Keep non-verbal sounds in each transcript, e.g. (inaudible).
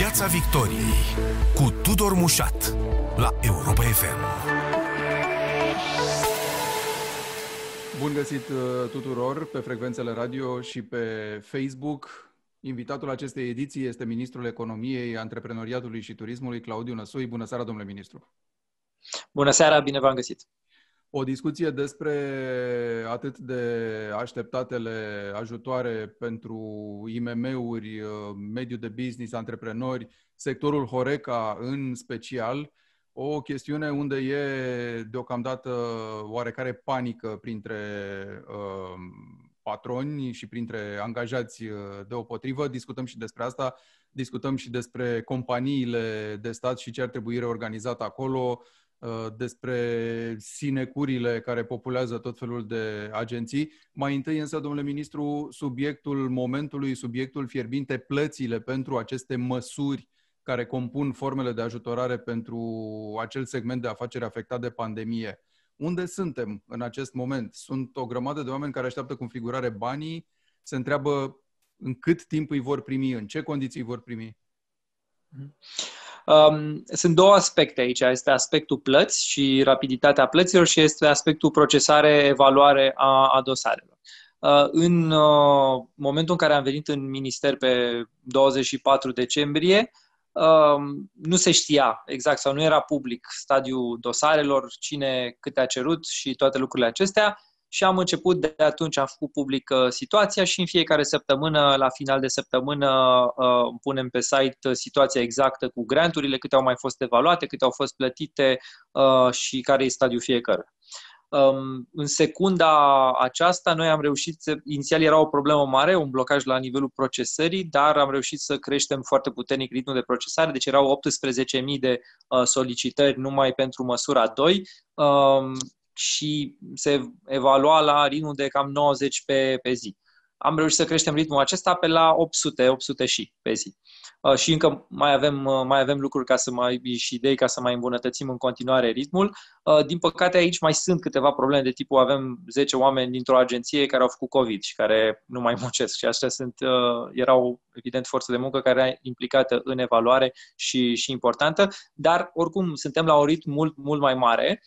Piața Victoriei cu Tudor Mușat la Europa FM. Bun găsit uh, tuturor pe frecvențele radio și pe Facebook. Invitatul acestei ediții este Ministrul Economiei, Antreprenoriatului și Turismului, Claudiu Năsui. Bună seara, domnule ministru! Bună seara, bine v-am găsit! O discuție despre atât de așteptatele ajutoare pentru IMM-uri, uh, mediul de business, antreprenori, sectorul Horeca în special, o chestiune unde e deocamdată oarecare panică printre uh, patroni și printre angajați uh, deopotrivă. Discutăm și despre asta, discutăm și despre companiile de stat și ce ar trebui reorganizat acolo, Uh, despre sinecurile care populează tot felul de agenții. Mai întâi însă, domnule ministru, subiectul momentului, subiectul fierbinte, plățile pentru aceste măsuri care compun formele de ajutorare pentru acel segment de afaceri afectat de pandemie. Unde suntem în acest moment? Sunt o grămadă de oameni care așteaptă cu înfigurare banii, se întreabă în cât timp îi vor primi, în ce condiții îi vor primi. Mm-hmm. Um, sunt două aspecte aici. Este aspectul plăți și rapiditatea plăților și este aspectul procesare, evaluare a, a dosarelor. Uh, în uh, momentul în care am venit în minister pe 24 decembrie, uh, nu se știa exact sau nu era public stadiul dosarelor, cine câte a cerut și toate lucrurile acestea și am început de atunci, am făcut public situația și în fiecare săptămână, la final de săptămână, uh, punem pe site situația exactă cu granturile, câte au mai fost evaluate, câte au fost plătite uh, și care e stadiul fiecare. Um, în secunda aceasta, noi am reușit, să, inițial era o problemă mare, un blocaj la nivelul procesării, dar am reușit să creștem foarte puternic ritmul de procesare, deci erau 18.000 de uh, solicitări numai pentru măsura 2 și se evalua la ritmul de cam 90 pe, pe zi. Am reușit să creștem ritmul acesta pe la 800, 800 și pe zi. Uh, și încă mai avem, uh, mai avem lucruri ca să mai și idei ca să mai îmbunătățim în continuare ritmul. Uh, din păcate aici mai sunt câteva probleme de tipul avem 10 oameni dintr-o agenție care au făcut COVID și care nu mai muncesc și astea sunt, erau evident forță de muncă care era implicată în evaluare și, și importantă, dar oricum suntem la un ritm mult, mult mai mare.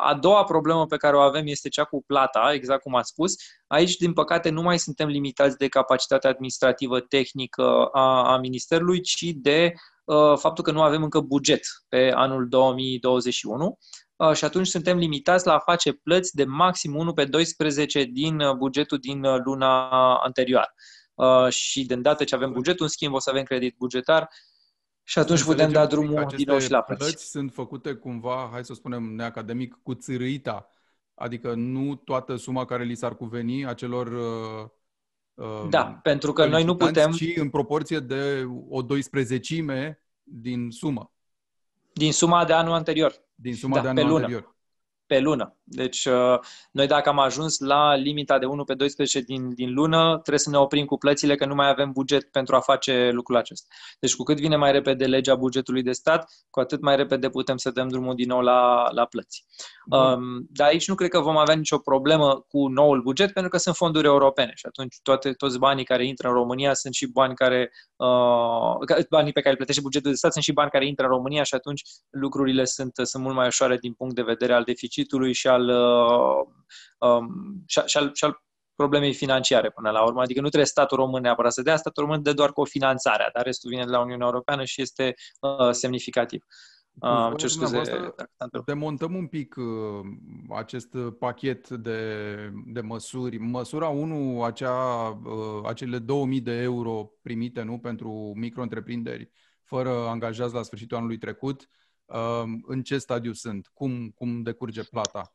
A doua problemă pe care o avem este cea cu plata, exact cum ați spus. Aici, din păcate, nu mai suntem limitați de capacitatea administrativă tehnică a, a Ministerului, ci de uh, faptul că nu avem încă buget pe anul 2021 uh, și atunci suntem limitați la a face plăți de maxim 1 pe 12 din uh, bugetul din uh, luna anterioară. Uh, și de îndată ce avem bugetul, în schimb, o să avem credit bugetar și atunci să putem da drumul din nou și la plăți. plăți sunt făcute cumva, hai să spunem neacademic, cu țârâita. Adică nu toată suma care li s-ar cuveni acelor uh, uh da, pentru că noi nu putem... Ci în proporție de o 12 din sumă. Din suma de anul anterior. Din suma da, de anul anterior pe lună. Deci, uh, noi dacă am ajuns la limita de 1 pe 12 din, din lună, trebuie să ne oprim cu plățile, că nu mai avem buget pentru a face lucrul acesta. Deci, cu cât vine mai repede legea bugetului de stat, cu atât mai repede putem să dăm drumul din nou la, la plăți. Um, dar aici nu cred că vom avea nicio problemă cu noul buget, pentru că sunt fonduri europene și atunci toate, toți banii care intră în România sunt și bani care, uh, banii pe care îi plătește bugetul de stat sunt și bani care intră în România și atunci lucrurile sunt, sunt mult mai ușoare din punct de vedere al deficitului deficitului și al, uh, um, și, și, al, și al problemei financiare până la urmă. Adică nu trebuie statul român neapărat să dea, statul român dă doar cofinanțarea, dar restul vine de la Uniunea Europeană și este uh, semnificativ. Uh, ce scuze, demontăm un pic uh, acest pachet de, de măsuri. Măsura 1, acea, uh, acele 2000 de euro primite nu pentru micro-întreprinderi fără angajați la sfârșitul anului trecut, uh, în ce stadiu sunt, cum, cum decurge plata?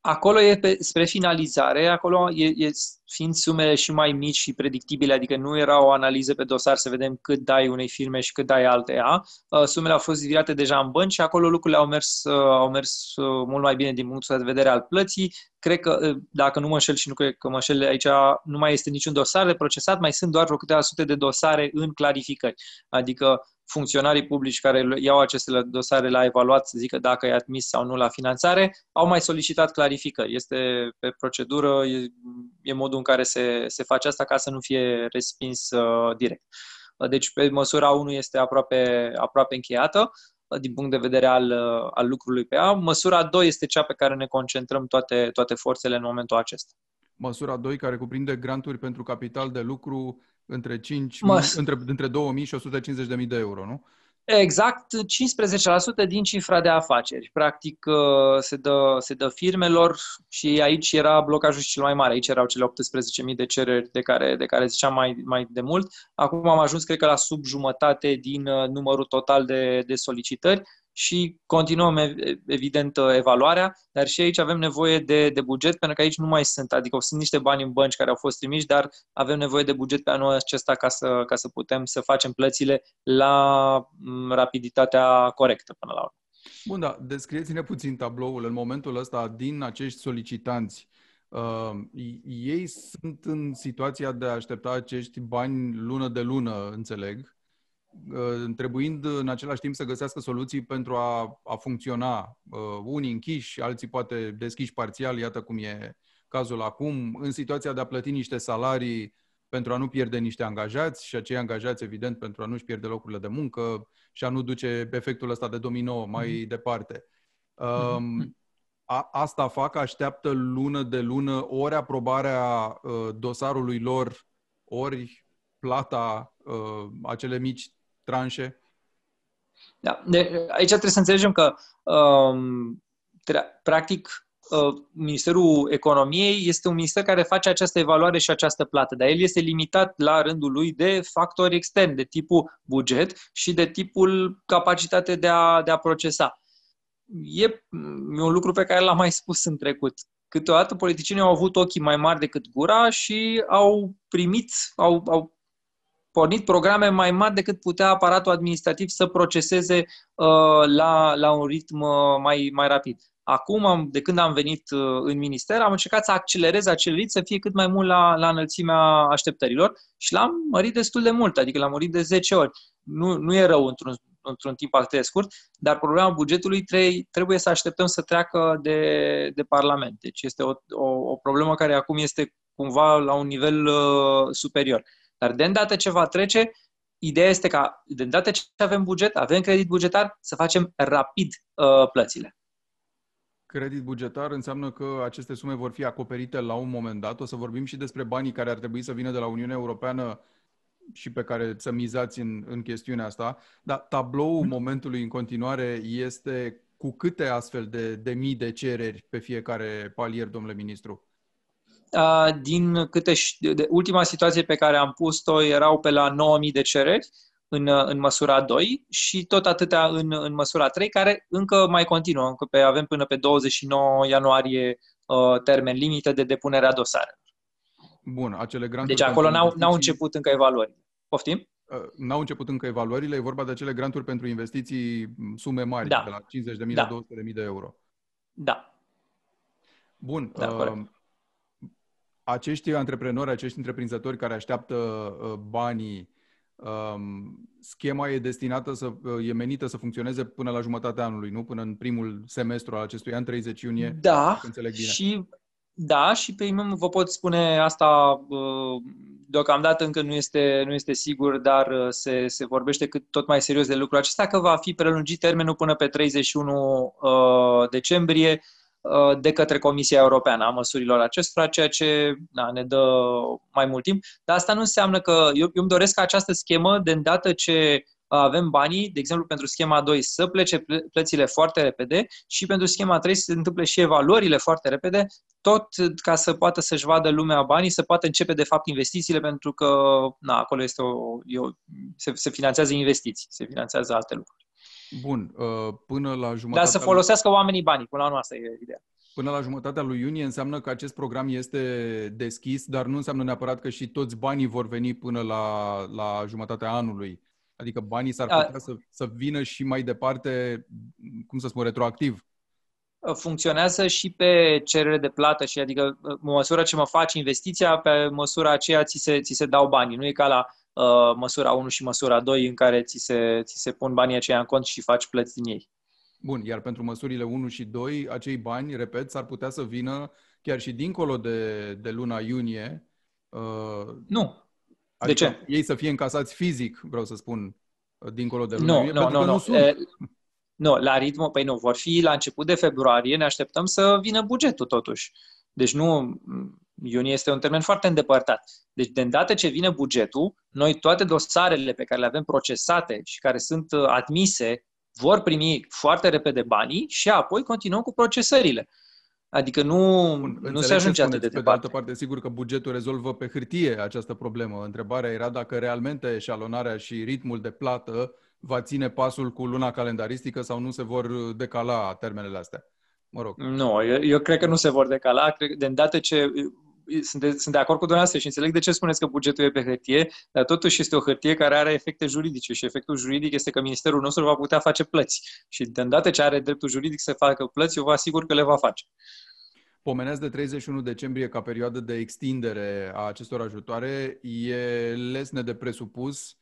Acolo e pe, spre finalizare, acolo e, e, fiind sumele și mai mici și predictibile, adică nu era o analiză pe dosar să vedem cât dai unei firme și cât dai alteia. Uh, sumele au fost virate deja în bănci și acolo lucrurile au mers, uh, au mers uh, mult mai bine din punctul de vedere al plății. Cred că, dacă nu mă înșel și nu cred că mă înșel, aici nu mai este niciun dosar de procesat, mai sunt doar vreo câteva sute de dosare în clarificări. Adică funcționarii publici care iau aceste dosare la evaluat să zică dacă e admis sau nu la finanțare, au mai solicitat clarificări. Este pe procedură, e, e modul în care se, se face asta ca să nu fie respins uh, direct. deci pe măsura 1 este aproape, aproape încheiată din punct de vedere al, al lucrului pe ea. Măsura 2 este cea pe care ne concentrăm toate, toate forțele în momentul acesta. Măsura 2 care cuprinde granturi pentru capital de lucru între, 5, Măs- între, între 2000 și 150.000 de euro, nu? Exact 15% din cifra de afaceri. Practic uh, se dă, se dă firmelor și aici era blocajul cel mai mare. Aici erau cele 18.000 de cereri de care, de care ziceam mai, mai de mult. Acum am ajuns, cred că, la sub jumătate din uh, numărul total de, de solicitări și continuăm, evident, evaluarea, dar și aici avem nevoie de, de buget, pentru că aici nu mai sunt, adică sunt niște bani în bănci care au fost trimiși, dar avem nevoie de buget pe anul acesta ca să, ca să putem să facem plățile la mm, rapiditatea corectă până la urmă. Bun, da, descrieți-ne puțin tabloul în momentul ăsta din acești solicitanți. Uh, ei sunt în situația de a aștepta acești bani lună de lună, înțeleg, Uh, trebuind în același timp să găsească soluții pentru a, a funcționa. Uh, unii închiși, alții poate deschiși parțial, iată cum e cazul acum, în situația de a plăti niște salarii pentru a nu pierde niște angajați și acei angajați, evident, pentru a nu-și pierde locurile de muncă și a nu duce efectul ăsta de domino mai mm-hmm. departe. Um, a, asta fac, așteaptă lună de lună ori aprobarea uh, dosarului lor, ori plata uh, acele mici tranșe? Da. De, aici trebuie să înțelegem că, um, tra- practic, uh, Ministerul Economiei este un minister care face această evaluare și această plată, dar el este limitat la rândul lui de factori externi, de tipul buget și de tipul capacitate de a, de a procesa. E, e un lucru pe care l-am mai spus în trecut. Câteodată politicienii au avut ochii mai mari decât gura și au primit, au, au pornit programe mai mari decât putea aparatul administrativ să proceseze uh, la, la un ritm uh, mai, mai rapid. Acum, de când am venit uh, în minister, am încercat să accelerez acel ritm, să fie cât mai mult la, la înălțimea așteptărilor și l-am mărit destul de mult, adică l-am mărit de 10 ori. Nu, nu e rău într-un, într-un timp atât de scurt, dar problema bugetului trebuie, trebuie să așteptăm să treacă de, de Parlament. Deci este o, o, o problemă care acum este cumva la un nivel uh, superior. Dar de îndată ce va trece, ideea este ca de îndată ce avem buget, avem credit bugetar, să facem rapid uh, plățile. Credit bugetar înseamnă că aceste sume vor fi acoperite la un moment dat. O să vorbim și despre banii care ar trebui să vină de la Uniunea Europeană și pe care să mizați în, în chestiunea asta. Dar tabloul mm. momentului în continuare este cu câte astfel de, de mii de cereri pe fiecare palier, domnule ministru? Din câte de, ultima situație pe care am pus-o erau pe la 9000 de cereri în, în măsura 2 și tot atâtea în, în măsura 3, care încă mai continuă. Încă pe, avem până pe 29 ianuarie uh, termen limită de depunere a dosarelor. Bun, acele granturi... Deci acolo n-au, n-au început încă evaluările. Poftim? N-au început încă evaluările, e vorba de acele granturi pentru investiții sume mari, da. de la 50.000 da. la 200.000 de euro. Da. Bun. Da, uh, acești antreprenori, acești întreprinzători care așteaptă uh, banii, um, schema e destinată să, uh, e menită să funcționeze până la jumătatea anului, nu? Până în primul semestru al acestui an, 30 iunie. Da, înțeleg bine. și da, și pe mine vă pot spune asta, uh, deocamdată încă nu este, nu este sigur, dar se, se vorbește cât tot mai serios de lucrul acesta, că va fi prelungit termenul până pe 31 decembrie Uh, de către Comisia Europeană a măsurilor acestora, ceea ce na, ne dă mai mult timp. Dar asta nu înseamnă că eu, eu îmi doresc ca această schemă, de îndată ce avem banii, de exemplu pentru schema 2, să plece plățile foarte repede și pentru schema 3 să se întâmple și evaluările foarte repede, tot ca să poată să-și vadă lumea banii, să poată începe de fapt investițiile, pentru că na, acolo este o, e o, se, se finanțează investiții, se finanțează alte lucruri. Bun, uh, până la jumătatea... Dar să folosească oamenii banii, până la asta e ideea. Până la jumătatea lui iunie înseamnă că acest program este deschis, dar nu înseamnă neapărat că și toți banii vor veni până la, la jumătatea anului. Adică banii s-ar putea A... să, să vină și mai departe, cum să spun, retroactiv. Funcționează și pe cerere de plată și adică în măsura ce mă faci investiția, pe măsura aceea ți se, ți se dau banii. Nu e ca la Uh, măsura 1 și măsura 2 în care ți se, ți se pun banii aceia în cont și faci plăți din ei. Bun, iar pentru măsurile 1 și 2, acei bani, repet, s-ar putea să vină chiar și dincolo de, de luna iunie. Uh... Nu. Adică de ce? ei să fie încasați fizic, vreau să spun, dincolo de lună nu, iulie, nu, nu, nu. nu E, nu, la ritmul, păi nu, vor fi la început de februarie, ne așteptăm să vină bugetul totuși. Deci nu, iunie este un termen foarte îndepărtat. Deci de îndată ce vine bugetul, noi toate dosarele pe care le avem procesate și care sunt uh, admise vor primi foarte repede banii și apoi continuăm cu procesările. Adică nu, Bun, nu se ajunge atât de departe. Pe de altă parte, sigur că bugetul rezolvă pe hârtie această problemă. Întrebarea era dacă realmente eșalonarea și ritmul de plată va ține pasul cu luna calendaristică sau nu se vor decala termenele astea. Mă rog. Nu, eu, eu cred că nu se vor decala. Cred, de îndată ce sunt de, sunt de acord cu dumneavoastră și înțeleg de ce spuneți că bugetul e pe hârtie, dar totuși este o hârtie care are efecte juridice și efectul juridic este că ministerul nostru va putea face plăți. Și de îndată ce are dreptul juridic să facă plăți, eu vă asigur că le va face. Pomenesc de 31 decembrie ca perioadă de extindere a acestor ajutoare. E lesne de presupus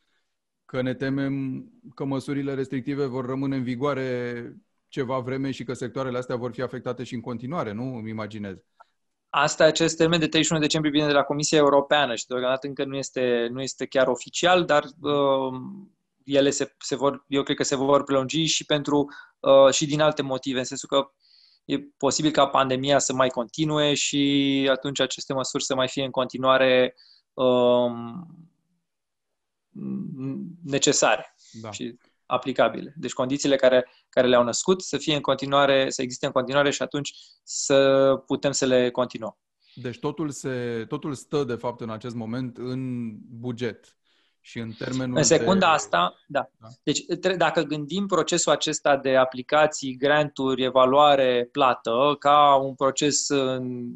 că ne temem că măsurile restrictive vor rămâne în vigoare ceva vreme și că sectoarele astea vor fi afectate și în continuare, nu? Îmi imaginez. Asta, acest termen de 31 decembrie vine de la Comisia Europeană și deocamdată încă nu este, nu este chiar oficial, dar uh, ele se, se vor, eu cred că se vor prelungi și pentru uh, și din alte motive, în sensul că e posibil ca pandemia să mai continue și atunci aceste măsuri să mai fie în continuare uh, necesare. Da. Și aplicabile. Deci condițiile care, care le-au născut să fie în continuare, să existe în continuare și atunci să putem să le continuăm. Deci totul, se, totul stă, de fapt, în acest moment în buget și în termenul În secunda de... asta, da. da. Deci dacă gândim procesul acesta de aplicații, granturi, evaluare, plată, ca un proces în,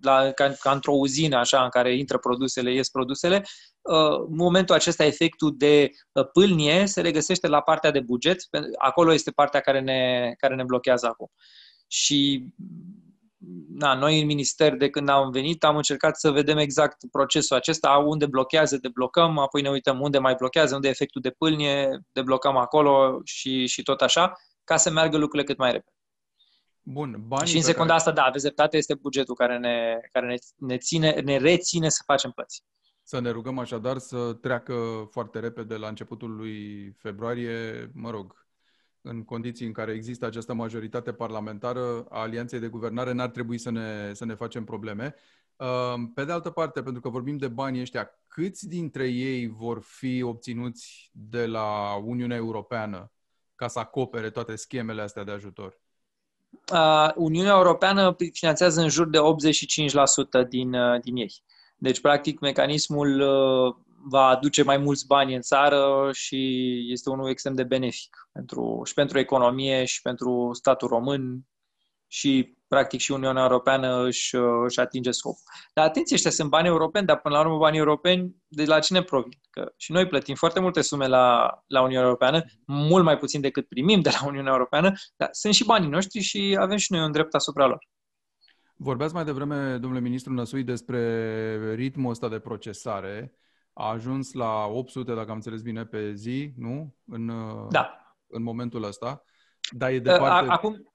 la, ca, ca într-o uzină, așa, în care intră produsele, ies produsele, Uh, momentul acesta, efectul de uh, pâlnie, se regăsește la partea de buget. Acolo este partea care ne, care ne blochează acum. Și na, noi în minister, de când am venit, am încercat să vedem exact procesul acesta, unde blochează, deblocăm, apoi ne uităm unde mai blochează, unde e efectul de pâlnie, deblocăm acolo și, și tot așa, ca să meargă lucrurile cât mai repede. Bun, banii și în secunda care... asta, da, aveți dreptate, este bugetul care ne, care ne, ne, ține, ne reține să facem plăți. Să ne rugăm așadar să treacă foarte repede la începutul lui februarie, mă rog, în condiții în care există această majoritate parlamentară a Alianței de Guvernare, n-ar trebui să ne, să ne facem probleme. Uh, pe de altă parte, pentru că vorbim de banii ăștia, câți dintre ei vor fi obținuți de la Uniunea Europeană ca să acopere toate schemele astea de ajutor? Uh, Uniunea Europeană finanțează în jur de 85% din, uh, din ei. Deci, practic, mecanismul uh, va aduce mai mulți bani în țară și este unul extrem de benefic pentru, și pentru economie și pentru statul român și, practic, și Uniunea Europeană își, uh, își atinge scopul. Dar atenție, ăștia sunt bani europeni, dar până la urmă banii europeni de la cine provin? Că și noi plătim foarte multe sume la, la Uniunea Europeană, mult mai puțin decât primim de la Uniunea Europeană, dar sunt și banii noștri și avem și noi un drept asupra lor. Vorbeați mai devreme, domnule ministru Năsui, despre ritmul ăsta de procesare. A ajuns la 800, dacă am înțeles bine, pe zi, nu? În, da. în momentul ăsta. Dar e departe... Acum,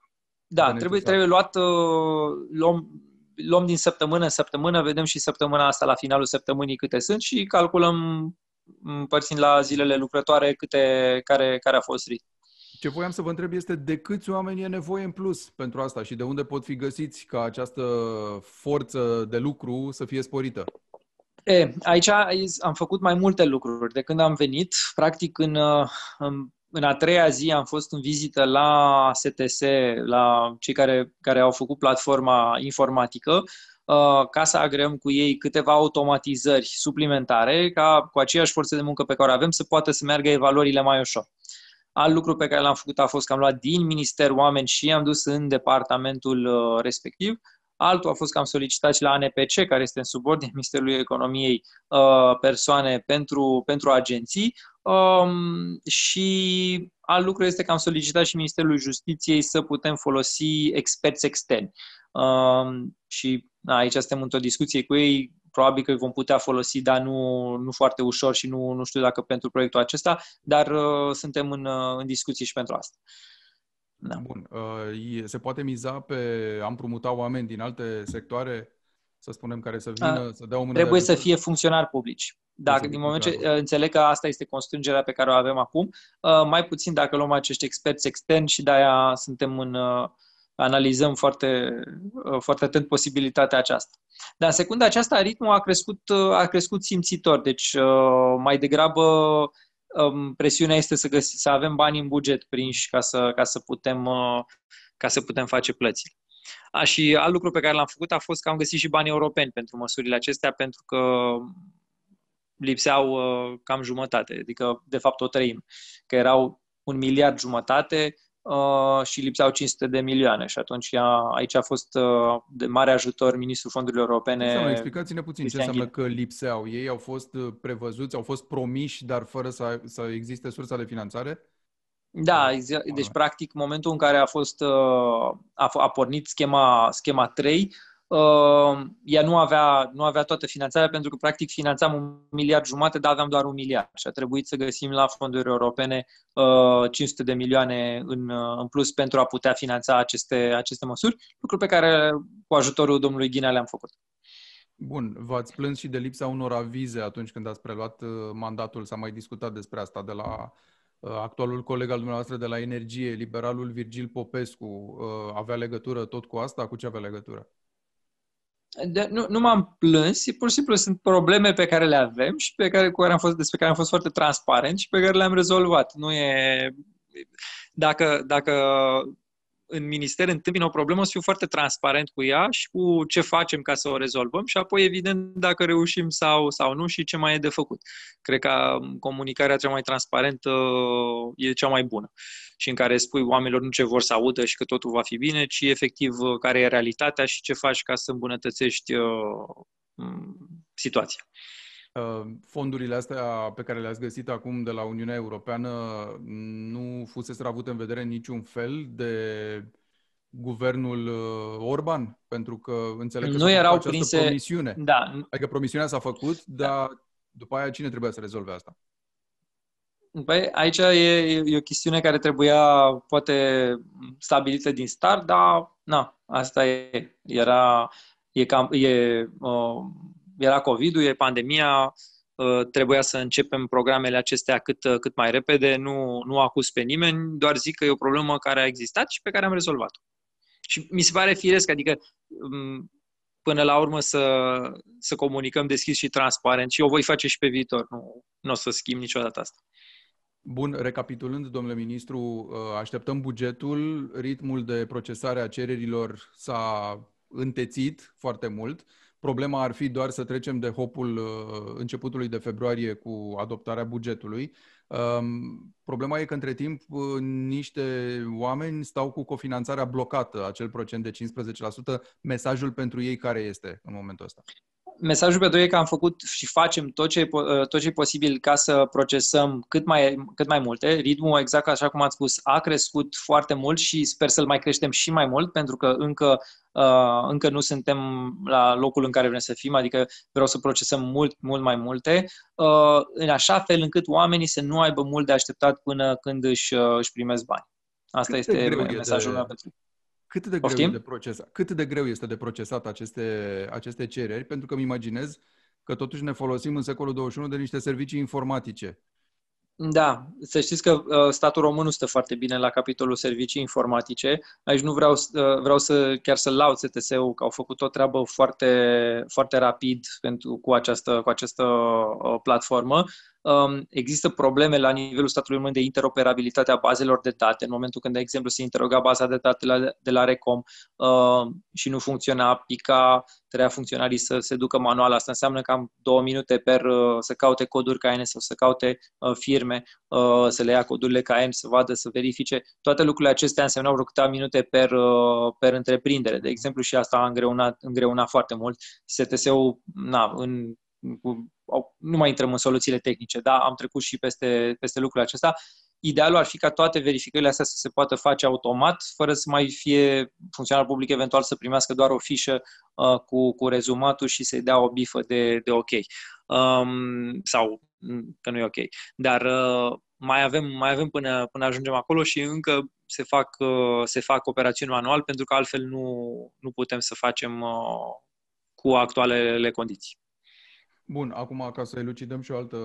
da, de trebuie, trebuie luat, uh, luăm, luăm din săptămână în săptămână, vedem și săptămâna asta, la finalul săptămânii câte sunt și calculăm împărțind la zilele lucrătoare câte, care, care a fost ritm. Ce voiam să vă întreb este de câți oameni e nevoie în plus pentru asta și de unde pot fi găsiți ca această forță de lucru să fie sporită? E, aici am făcut mai multe lucruri. De când am venit, practic în, în, în a treia zi am fost în vizită la STS, la cei care, care au făcut platforma informatică, ca să agrem cu ei câteva automatizări suplimentare, ca cu aceeași forță de muncă pe care o avem să poată să meargă evaluările mai ușor. Alt lucru pe care l-am făcut a fost că am luat din minister oameni și i-am dus în departamentul uh, respectiv. Altul a fost că am solicitat și la ANPC, care este în subordine (laughs) Ministerului Economiei, uh, persoane pentru, pentru agenții. Um, și alt lucru este că am solicitat și Ministerului Justiției să putem folosi experți externi. Um, și aici suntem într-o discuție cu ei probabil că îi vom putea folosi, dar nu, nu foarte ușor și nu, nu știu dacă pentru proiectul acesta, dar uh, suntem în, uh, în discuții și pentru asta. Da. Bun. Uh, se poate miza pe a împrumuta oameni din alte sectoare să spunem, care să vină, A, să dea o mână Trebuie să fie funcționari publici. Dacă din moment ce înțeleg că asta este constrângerea pe care o avem acum, uh, mai puțin dacă luăm acești experți externi și de-aia suntem în, uh, analizăm foarte, uh, foarte atent posibilitatea aceasta. Dar în secunda aceasta ritmul a crescut, a crescut simțitor, deci mai degrabă um, presiunea este să, găsi, să avem bani în buget prinși ca să, ca să, putem, ca să putem face plățile. A, și alt lucru pe care l-am făcut a fost că am găsit și bani europeni pentru măsurile acestea, pentru că lipseau uh, cam jumătate, adică de fapt o treime, că erau un miliard jumătate uh, și lipseau 500 de milioane și atunci ea, aici a fost uh, de mare ajutor Ministrul Fondurilor Europene. Înseamnă, explicați-ne puțin Cristian ce înseamnă că lipseau. Ei au fost uh, prevăzuți, au fost promiși, dar fără să, să existe sursa de finanțare? Da, deci practic momentul în care a fost uh, a, a pornit schema, schema 3, uh, ea nu avea, nu avea toată finanțarea pentru că practic finanțam un miliard jumate, dar aveam doar un miliard și a trebuit să găsim la fonduri europene 500 uh, de milioane în, în plus pentru a putea finanța aceste, aceste măsuri, lucru pe care cu ajutorul domnului Ghinea le-am făcut. Bun, v-ați plâns și de lipsa unor avize atunci când ați preluat mandatul, s-a mai discutat despre asta de la Uh, actualul coleg al dumneavoastră de la Energie, liberalul Virgil Popescu, uh, avea legătură tot cu asta? Cu ce avea legătură? De, nu, nu m-am plâns, pur și simplu sunt probleme pe care le avem și pe care, cu care am fost, despre care am fost foarte transparent și pe care le-am rezolvat. Nu e... Dacă, dacă în minister întâmpină o problemă, să fiu foarte transparent cu ea și cu ce facem ca să o rezolvăm și apoi, evident, dacă reușim sau, sau nu și ce mai e de făcut. Cred că comunicarea cea mai transparentă e cea mai bună și în care spui oamenilor nu ce vor să audă și că totul va fi bine, ci efectiv care e realitatea și ce faci ca să îmbunătățești uh, situația. Uh, fondurile astea pe care le-ați găsit acum de la Uniunea Europeană nu fusese avute în vedere în niciun fel de guvernul uh, Orban? Pentru că înțeleg că nu erau această prinse... promisiune. Da. Adică promisiunea s-a făcut, da. dar după aia cine trebuia să rezolve asta? Păi, aici e, e o chestiune care trebuia poate stabilită din start, dar na, asta e, era e, cam, e uh, era COVID-ul, e pandemia, ă, trebuia să începem programele acestea cât, cât mai repede, nu, nu acuz pe nimeni, doar zic că e o problemă care a existat și pe care am rezolvat-o. Și mi se pare firesc, adică până la urmă să, să comunicăm deschis și transparent și eu voi face și pe viitor, nu, nu o să schimb niciodată asta. Bun, recapitulând, domnule ministru, ă, așteptăm bugetul, ritmul de procesare a cererilor s-a întețit foarte mult. Problema ar fi doar să trecem de hopul uh, începutului de februarie cu adoptarea bugetului. Um, problema e că între timp uh, niște oameni stau cu cofinanțarea blocată, acel procent de 15%. Mesajul pentru ei care este în momentul ăsta? Mesajul pe doi e că am făcut și facem tot ce, uh, tot ce e posibil ca să procesăm cât mai, cât mai multe. Ritmul, exact așa cum ați spus, a crescut foarte mult și sper să-l mai creștem și mai mult, pentru că încă, uh, încă nu suntem la locul în care vrem să fim, adică vreau să procesăm mult, mult mai multe, uh, în așa fel încât oamenii să nu aibă mult de așteptat până când își, uh, își primesc bani. Asta Cât este mesajul de... meu pentru cât de, greu de procesat, cât de greu este de procesat aceste, aceste cereri? Pentru că îmi imaginez că totuși ne folosim în secolul 21 de niște servicii informatice. Da, să știți că uh, statul român nu stă foarte bine la capitolul servicii informatice. Aici nu vreau, uh, vreau să chiar să laud CTS-ul că au făcut o treabă foarte, foarte rapid pentru, cu această, cu această uh, platformă um, există probleme la nivelul statului român de interoperabilitate a bazelor de date. În momentul când, de exemplu, se interoga baza de date la, de la Recom uh, și nu funcționa, pica, trebuia funcționarii să se ducă manual. Asta înseamnă că am două minute per uh, să caute coduri KN sau să caute uh, firme, uh, să le ia codurile KN, să vadă, să verifice. Toate lucrurile acestea însemnau vreo câteva minute per, uh, per întreprindere. De exemplu, și asta a îngreunat, îngreunat foarte mult. STS-ul, na, în cu, nu mai intrăm în soluțiile tehnice, da, am trecut și peste, peste lucrul acesta. Idealul ar fi ca toate verificările astea să se poată face automat, fără să mai fie funcționar public eventual să primească doar o fișă uh, cu, cu rezumatul și să-i dea o bifă de, de ok. Um, sau mm, că nu e ok. Dar uh, mai avem, mai avem până, până ajungem acolo și încă se fac, uh, se fac operațiuni manual pentru că altfel nu, nu putem să facem uh, cu actualele condiții. Bun, acum ca să elucidăm și o altă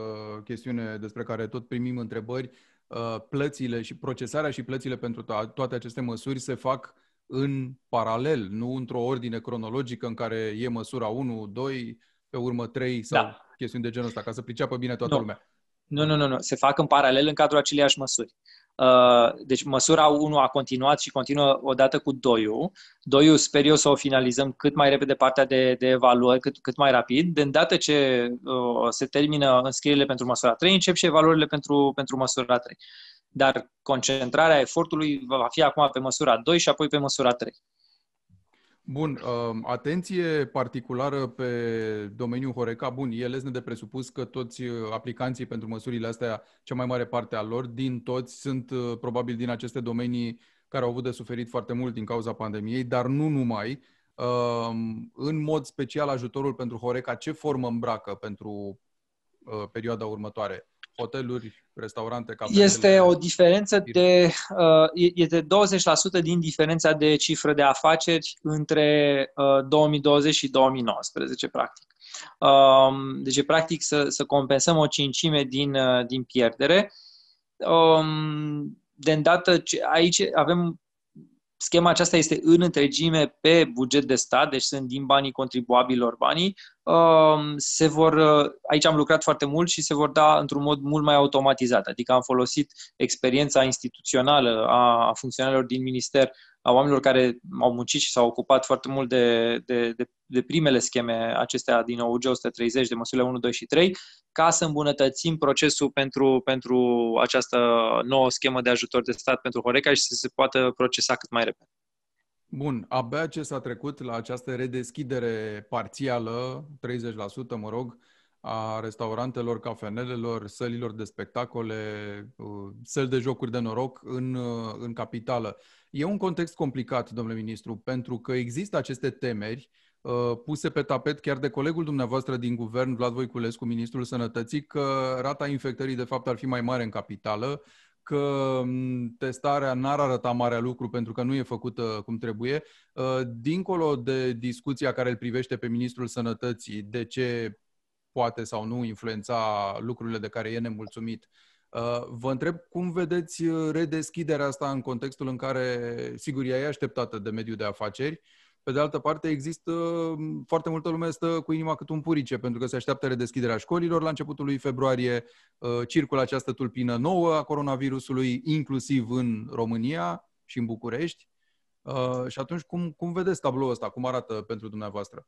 chestiune despre care tot primim întrebări, uh, plățile și procesarea și plățile pentru toate aceste măsuri se fac în paralel, nu într-o ordine cronologică în care e măsura 1, 2, pe urmă 3 sau da. chestiuni de genul ăsta, ca să priceapă bine toată nu. lumea. Nu, nu, nu, nu. Se fac în paralel în cadrul aceleiași măsuri. Uh, deci măsura 1 a continuat și continuă odată cu 2 2 sper eu să o finalizăm cât mai repede partea de, de evaluări, cât, cât mai rapid. De îndată ce uh, se termină înscrierile pentru măsura 3, încep și evaluările pentru, pentru măsura 3. Dar concentrarea efortului va fi acum pe măsura 2 și apoi pe măsura 3. Bun, um, atenție particulară pe domeniul Horeca. Bun, e lesne de presupus că toți uh, aplicanții pentru măsurile astea, cea mai mare parte a lor, din toți, sunt uh, probabil din aceste domenii care au avut de suferit foarte mult din cauza pandemiei, dar nu numai. Um, în mod special, ajutorul pentru Horeca, ce formă îmbracă pentru uh, perioada următoare? Hoteluri, restaurante, cafenele? Este o diferență de, uh, e de 20% din diferența de cifră de afaceri între uh, 2020 și 2019, practic. Um, deci, practic, să, să compensăm o cincime din, uh, din pierdere. Um, de îndată ce aici avem Schema aceasta este în întregime pe buget de stat, deci sunt din banii contribuabilor banii. Um, se vor, aici am lucrat foarte mult și se vor da într-un mod mult mai automatizat, adică am folosit experiența instituțională a funcționarilor din minister a oamenilor care au muncit și s-au ocupat foarte mult de, de, de, de primele scheme acestea din OUG 130, de măsurile 1, 2 și 3, ca să îmbunătățim procesul pentru, pentru această nouă schemă de ajutor de stat pentru Horeca și să se poată procesa cât mai repede. Bun, abia ce s-a trecut la această redeschidere parțială, 30%, mă rog, a restaurantelor, cafenelelor, sălilor de spectacole, uh, săli de jocuri de noroc în, uh, în capitală. E un context complicat, domnule ministru, pentru că există aceste temeri uh, puse pe tapet chiar de colegul dumneavoastră din guvern, Vlad Voiculescu, ministrul sănătății, că rata infectării de fapt ar fi mai mare în capitală, că mm, testarea n-ar arăta mare lucru pentru că nu e făcută cum trebuie. Dincolo de discuția care îl privește pe ministrul sănătății, de ce poate sau nu influența lucrurile de care e nemulțumit. Uh, vă întreb cum vedeți uh, redeschiderea asta în contextul în care, sigur, ea e așteptată de mediul de afaceri, pe de altă parte, există mm, foarte multă lume stă cu inima cât un purice, pentru că se așteaptă redeschiderea școlilor la începutul lui februarie, uh, circulă această tulpină nouă a coronavirusului, inclusiv în România și în București. Și atunci, cum, cum vedeți tabloul ăsta? Cum arată pentru dumneavoastră?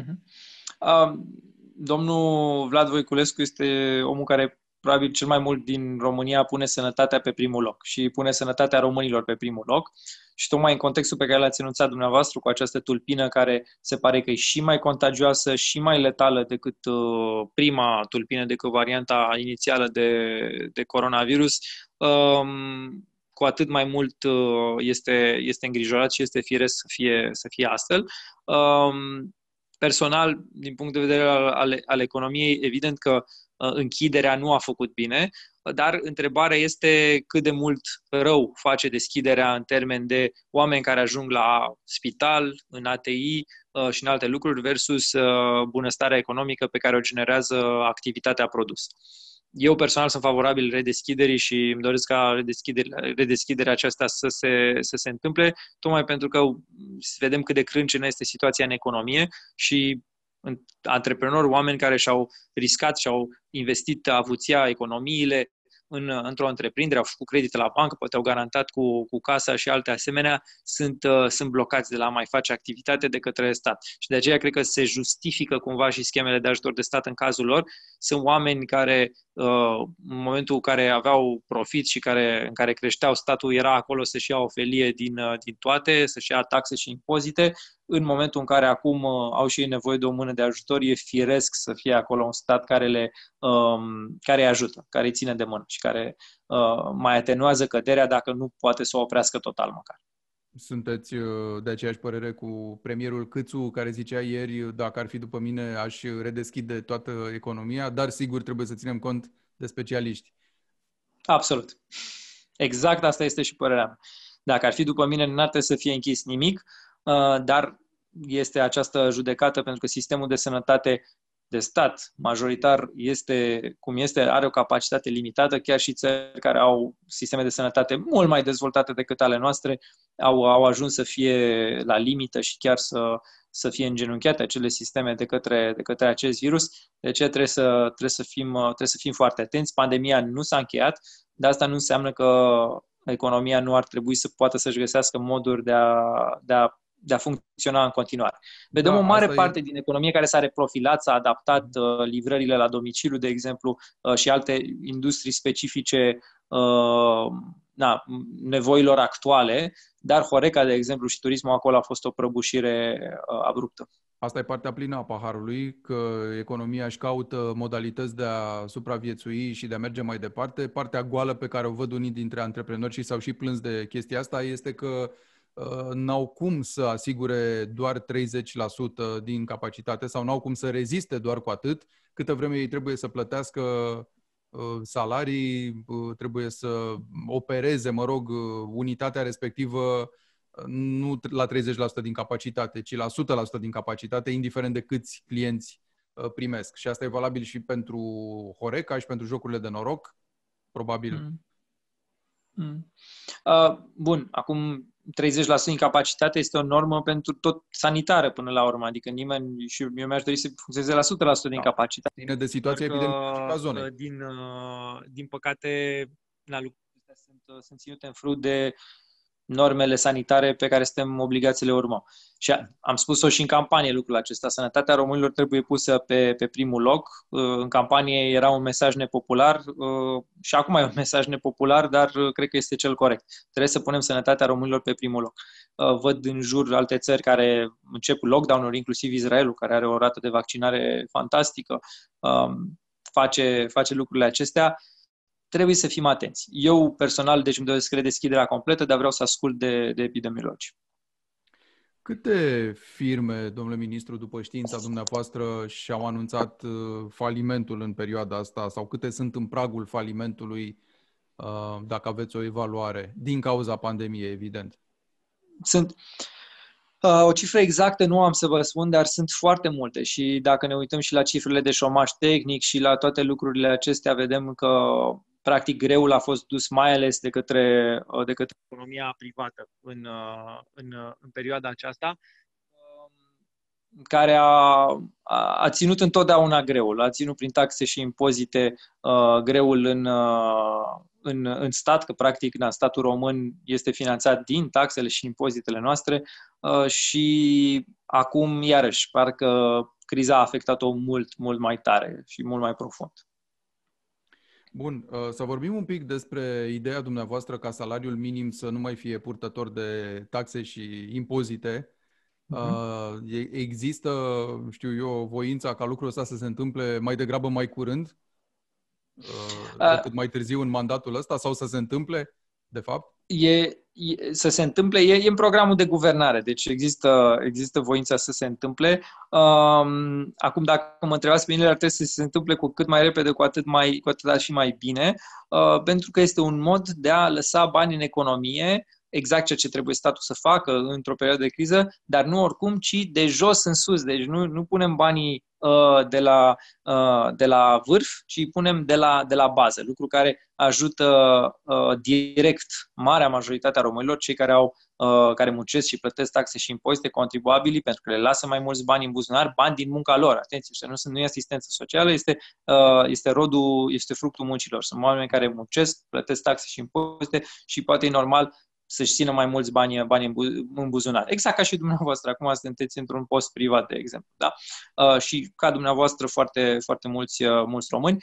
Uh-huh. Uh, domnul Vlad Voiculescu este omul care probabil cel mai mult din România pune sănătatea pe primul loc și pune sănătatea românilor pe primul loc și tocmai în contextul pe care l-ați enunțat dumneavoastră cu această tulpină care se pare că e și mai contagioasă și mai letală decât uh, prima tulpină, decât varianta inițială de, de coronavirus, um, cu atât mai mult uh, este, este îngrijorat și este firesc să fie, să fie astfel. Um, personal, din punct de vedere al, al, al economiei, evident că uh, închiderea nu a făcut bine, dar întrebarea este cât de mult rău face deschiderea în termen de oameni care ajung la spital, în ATI uh, și în alte lucruri versus uh, bunăstarea economică pe care o generează activitatea produsă. Eu personal sunt favorabil redeschiderii și îmi doresc ca redeschiderea, redeschiderea aceasta să se, să se întâmple, tocmai pentru că vedem cât de crâncenă este situația în economie și antreprenori, oameni care și-au riscat și-au investit avuția economiile în, într-o întreprindere, au făcut credite la bancă, poate au garantat cu, cu casa și alte asemenea, sunt, uh, sunt blocați de la a mai face activitate de către stat. Și de aceea cred că se justifică cumva și schemele de ajutor de stat în cazul lor. Sunt oameni care, uh, în momentul în care aveau profit și care, în care creșteau, statul era acolo să-și ia o felie din, uh, din toate, să-și ia taxe și impozite, în momentul în care acum uh, au și ei nevoie de o mână de ajutor, e firesc să fie acolo un stat care, le, um, care îi ajută, care îi ține de mână și care uh, mai atenuează căderea dacă nu poate să o oprească total măcar. Sunteți uh, de aceeași părere cu premierul Câțu, care zicea ieri, dacă ar fi după mine, aș redeschide toată economia, dar sigur trebuie să ținem cont de specialiști. Absolut. Exact asta este și părerea mea. Dacă ar fi după mine, nu ar trebui să fie închis nimic, Uh, dar este această judecată pentru că sistemul de sănătate de stat majoritar este cum este, are o capacitate limitată, chiar și țări care au sisteme de sănătate mult mai dezvoltate decât ale noastre au, au ajuns să fie la limită și chiar să, să fie îngenunchiate acele sisteme de către, de către acest virus. De ce trebuie să, trebuie, să fim, trebuie să fim foarte atenți. Pandemia nu s-a încheiat, dar asta nu înseamnă că economia nu ar trebui să poată să-și găsească moduri de a, de a de a funcționa în continuare. Vedem da, o mare parte e... din economie care s-a reprofilat, s-a adaptat uh, livrările la domiciliu, de exemplu, uh, și alte industrii specifice uh, na, nevoilor actuale, dar Horeca, de exemplu, și turismul acolo a fost o prăbușire uh, abruptă. Asta e partea plină a paharului, că economia își caută modalități de a supraviețui și de a merge mai departe. Partea goală pe care o văd unii dintre antreprenori și s-au și plâns de chestia asta este că uh, n-au cum să asigure doar 30% din capacitate sau n-au cum să reziste doar cu atât, câtă vreme ei trebuie să plătească uh, salarii, uh, trebuie să opereze, mă rog, unitatea respectivă nu la 30% din capacitate, ci la 100% din capacitate, indiferent de câți clienți uh, primesc. Și asta e valabil și pentru Horeca și pentru jocurile de noroc, probabil. Mm. Mm. Uh, bun, acum 30% din capacitate este o normă pentru tot sanitară până la urmă, adică nimeni, și eu mi-aș dori să funcționeze la 100% din da. capacitate. Ține de situația evident la zone. Din, uh, din păcate, la lucrurile sunt, sunt ținute în frut de normele sanitare pe care suntem obligați să le urmăm. Și am spus-o și în campanie lucrul acesta. Sănătatea românilor trebuie pusă pe, pe primul loc. Uh, în campanie era un mesaj nepopular uh, și acum e un (laughs) mesaj nepopular, dar uh, cred că este cel corect. Trebuie să punem sănătatea românilor pe primul loc. Văd în jur alte țări care încep lockdown-uri, inclusiv Israelul, care are o rată de vaccinare fantastică, um, face, face lucrurile acestea trebuie să fim atenți. Eu personal, deci îmi doresc deschiderea completă, dar vreau să ascult de, de epidemiologi. Câte firme, domnule ministru, după știința dumneavoastră, și-au anunțat uh, falimentul în perioada asta sau câte sunt în pragul falimentului, uh, dacă aveți o evaluare, din cauza pandemiei, evident? Sunt uh, o cifră exactă nu am să vă spun, dar sunt foarte multe și dacă ne uităm și la cifrele de șomaj tehnic și la toate lucrurile acestea, vedem că practic greul a fost dus mai ales de către, uh, de către economia privată în, uh, în, uh, în perioada aceasta, um, care a, a, a ținut întotdeauna greul, a ținut prin taxe și impozite uh, greul în, uh, în, în stat, că practic na, statul român este finanțat din taxele și impozitele noastre uh, și acum, iarăși, parcă criza a afectat-o mult, mult mai tare și mult mai profund. Bun, uh, să vorbim un pic despre ideea dumneavoastră ca salariul minim să nu mai fie purtător de taxe și impozite. Uh-huh. Există, știu eu, voința ca lucrul ăsta să se întâmple mai degrabă mai curând uh, decât mai târziu în mandatul ăsta sau să se întâmple, de fapt? E, e, să se întâmple, e, e în programul de guvernare, deci există, există voința să se întâmple. Um, acum, dacă mă întrebați pe mine, ar trebui să se întâmple cu cât mai repede, cu atât, mai, cu atât și mai bine, uh, pentru că este un mod de a lăsa bani în economie, exact ceea ce trebuie statul să facă într-o perioadă de criză, dar nu oricum, ci de jos în sus. Deci nu, nu punem banii uh, de, la, uh, de la vârf, ci punem de la, de la bază, lucru care ajută uh, direct marea majoritate a românilor, cei care au uh, care muncesc și plătesc taxe și impozite, contribuabilii, pentru că le lasă mai mulți bani în buzunar, bani din munca lor. Atenție, nu, sunt, nu e asistență socială, este, uh, este rodul, este fructul muncilor. Sunt oameni care muncesc, plătesc taxe și impozite și poate e normal să-și țină mai mulți bani, bani în, bu- în buzunar. Exact ca și dumneavoastră. Acum sunteți într-un post privat, de exemplu. Da? Uh, și ca dumneavoastră foarte, foarte mulți, uh, mulți români,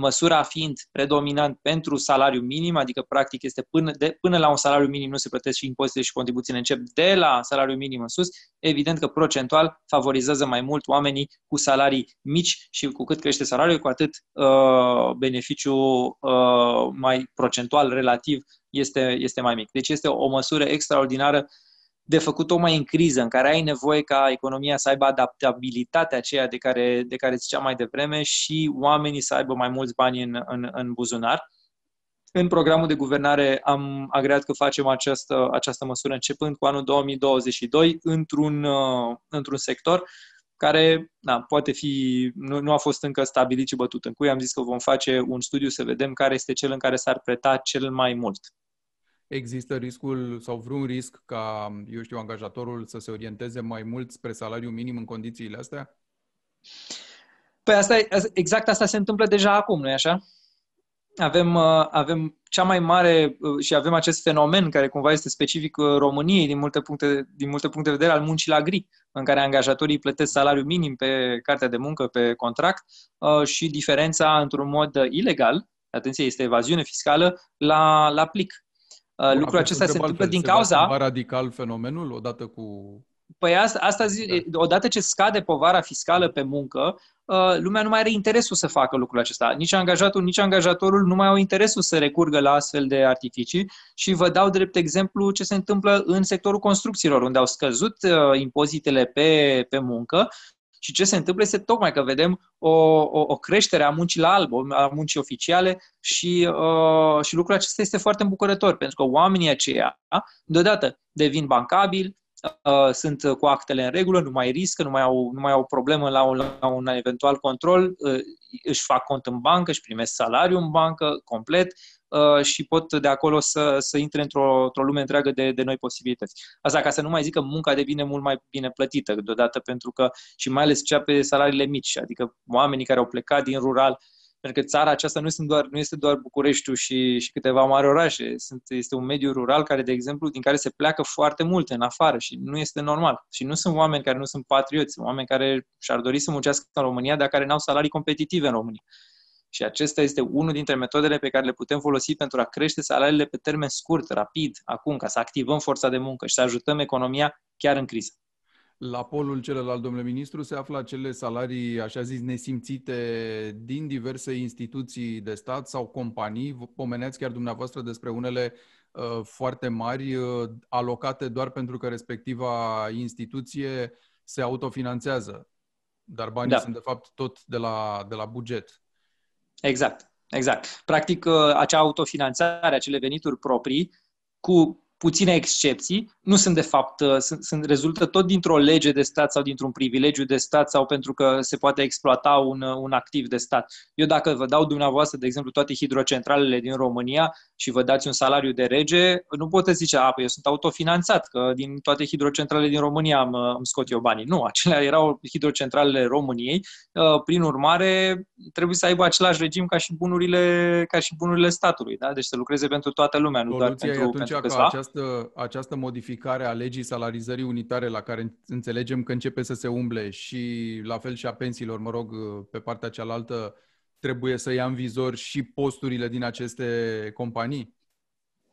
măsura fiind predominant pentru salariu minim, adică practic este până, de, până la un salariu minim nu se plătesc și impozite și contribuțiile încep de la salariu minim în sus, evident că procentual favorizează mai mult oamenii cu salarii mici și cu cât crește salariul, cu atât uh, beneficiul uh, mai procentual relativ este, este mai mic. Deci este o măsură extraordinară de făcut tocmai în criză, în care ai nevoie ca economia să aibă adaptabilitatea aceea de care, de care ziceam mai devreme și oamenii să aibă mai mulți bani în, în, în buzunar. în programul de guvernare am agreat că facem această, această măsură începând cu anul 2022 într-un, uh, într-un sector care na, poate fi, nu, nu a fost încă stabilit și bătut în cui. Am zis că vom face un studiu să vedem care este cel în care s-ar preta cel mai mult. Există riscul sau vreun risc ca, eu știu, angajatorul să se orienteze mai mult spre salariu minim în condițiile astea? Păi asta, exact asta se întâmplă deja acum, nu-i așa? avem, uh, avem cea mai mare uh, și avem acest fenomen care cumva este specific uh, României din multe puncte, din multe puncte de vedere al muncii la gri, în care angajatorii plătesc salariu minim pe cartea de muncă, pe contract și diferența într-un mod ilegal, atenție, este evaziune fiscală, la, la plic. Bun, Lucrul acesta se întâmplă din cauza... Se radical fenomenul odată cu Păi asta, asta zi, da. odată ce scade povara fiscală pe muncă, Uh, lumea nu mai are interesul să facă lucrul acesta. Nici angajatul, nici angajatorul nu mai au interesul să recurgă la astfel de artificii și vă dau drept exemplu ce se întâmplă în sectorul construcțiilor, unde au scăzut uh, impozitele pe, pe muncă și ce se întâmplă este tocmai că vedem o, o, o creștere a muncii la alb, a muncii oficiale și, uh, și lucrul acesta este foarte îmbucurător, pentru că oamenii aceia, deodată, devin bancabili, uh, sunt cu actele în regulă, nu mai riscă, nu mai au, nu mai au problemă la un, la un eventual control, uh, își fac cont în bancă, își primesc salariu în bancă complet uh, și pot de acolo să, să intre într-o, într-o lume întreagă de, de noi posibilități. Asta ca să nu mai zic că munca devine mult mai bine plătită deodată, pentru că și mai ales cea pe salariile mici, adică oamenii care au plecat din rural uh, pentru că țara aceasta nu, sunt doar, nu este doar Bucureștiul și, și câteva mari orașe. Sunt, este un mediu rural care, de exemplu, din care se pleacă foarte mult în afară și nu este normal. Și nu sunt oameni care nu sunt patrioți, sunt oameni care și-ar dori să muncească în România, dar care n-au salarii competitive în România. Și acesta este unul dintre metodele pe care le putem folosi pentru a crește salariile pe termen scurt, rapid, acum, ca să activăm forța de muncă și să ajutăm economia chiar în criză. La polul celălalt, domnule ministru, se află acele salarii, așa zis, nesimțite din diverse instituții de stat sau companii. Pomeneați chiar dumneavoastră despre unele uh, foarte mari, uh, alocate doar pentru că respectiva instituție se autofinanțează. Dar banii da. sunt, de fapt, tot de la, de la buget. Exact, exact. Practic, uh, acea autofinanțare, acele venituri proprii, cu puține excepții, nu sunt de fapt, uh, sunt, sunt, rezultă tot dintr-o lege de stat sau dintr-un privilegiu de stat sau pentru că se poate exploata un, uh, un activ de stat. Eu dacă vă dau dumneavoastră, de exemplu, toate hidrocentralele din România și vă dați un salariu de rege, nu puteți zice, a, păi eu sunt autofinanțat, că din toate hidrocentralele din România am, uh, îmi scot eu banii. Nu, acelea erau hidrocentralele României. Prin urmare, trebuie să aibă același regim ca și bunurile, ca și bunurile statului. Da? Deci să lucreze pentru toată lumea, nu Soluția doar pentru, pentru câțiva. Această, această modificare a legii salarizării unitare la care înțelegem că începe să se umble și la fel și a pensiilor, mă rog, pe partea cealaltă, trebuie să ia în vizor și posturile din aceste companii?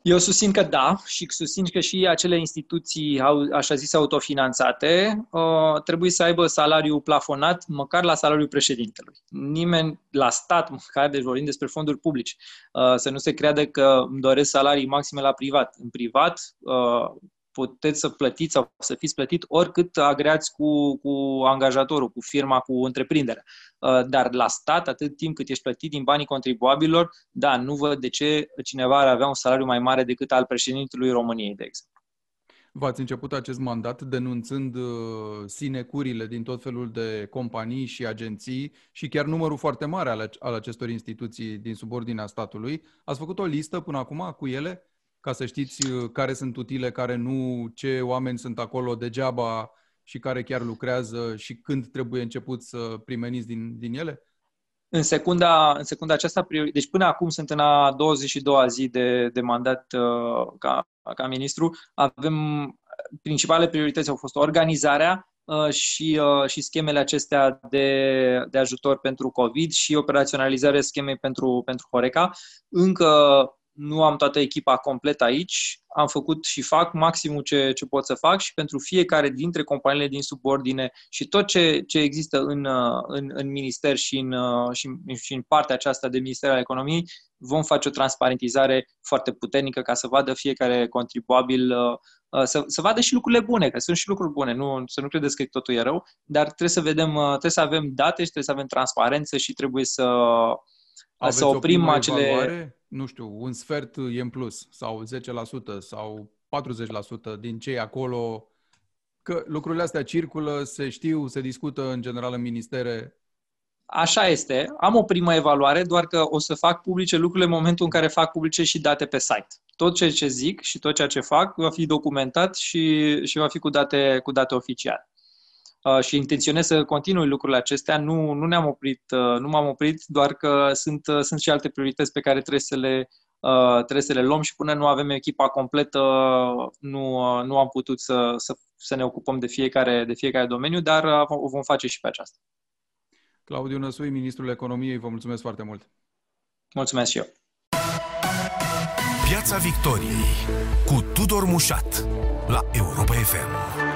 Eu susțin că da și susțin că și acele instituții, așa zis, autofinanțate, uh, trebuie să aibă salariu plafonat măcar la salariul președintelui. Nimeni la stat, măcar, deci vorbim despre fonduri publice, uh, să nu se creadă că îmi doresc salarii maxime la privat. În privat, uh, puteți să plătiți sau să fiți plătit oricât agreați cu, cu angajatorul, cu firma, cu întreprinderea. Uh, dar la stat, atât timp cât ești plătit din banii contribuabilor, da, nu văd de ce cineva ar avea un salariu mai mare decât al președintelui României, de exemplu. V-ați început acest mandat denunțând uh, sinecurile din tot felul de companii și agenții și chiar numărul foarte mare al, al acestor instituții din subordinea statului. Ați făcut o listă până acum cu ele? Ca să știți uh, care sunt utile, care nu, ce oameni sunt acolo degeaba și care chiar lucrează și când trebuie început să primeniți din, din ele? În secunda, în secunda aceasta, deci până acum sunt în a 22-a zi de, de mandat uh, ca, ca ministru, avem principale priorități au fost organizarea uh, și, uh, și schemele acestea de, de ajutor pentru COVID și operaționalizarea schemei pentru, pentru Horeca. Încă nu am toată echipa completă aici, am făcut și fac maximul ce, ce pot să fac și pentru fiecare dintre companiile din subordine și tot ce, ce există în, în, în minister și în, și, și în partea aceasta de Ministerul al Economiei, vom face o transparentizare foarte puternică ca să vadă fiecare contribuabil, să, să vadă și lucrurile bune, că sunt și lucruri bune, nu, să nu credeți că totul e rău, dar trebuie să vedem, trebuie să avem date și trebuie să avem transparență și trebuie să, Aveți să oprim acele... Evaluare? Nu știu, un sfert e în plus sau 10% sau 40% din cei acolo, că lucrurile astea circulă, se știu, se discută în general în ministere. Așa este. Am o primă evaluare, doar că o să fac publice lucrurile în momentul în care fac publice și date pe site. Tot ceea ce zic și tot ceea ce fac va fi documentat și, și va fi cu date, cu date oficiale. Uh, și intenționez să continui lucrurile acestea. Nu, nu ne-am oprit, uh, nu m-am oprit, doar că sunt, uh, sunt și alte priorități pe care trebuie să le, trebuie să le luăm și până nu avem echipa completă, nu, nu am putut să, să, să ne ocupăm de fiecare, de fiecare domeniu, dar o vom face și pe aceasta. Claudiu Năsui, Ministrul Economiei, vă mulțumesc foarte mult. Mulțumesc și eu. Piața Victoriei cu Tudor Mușat la Europa FM.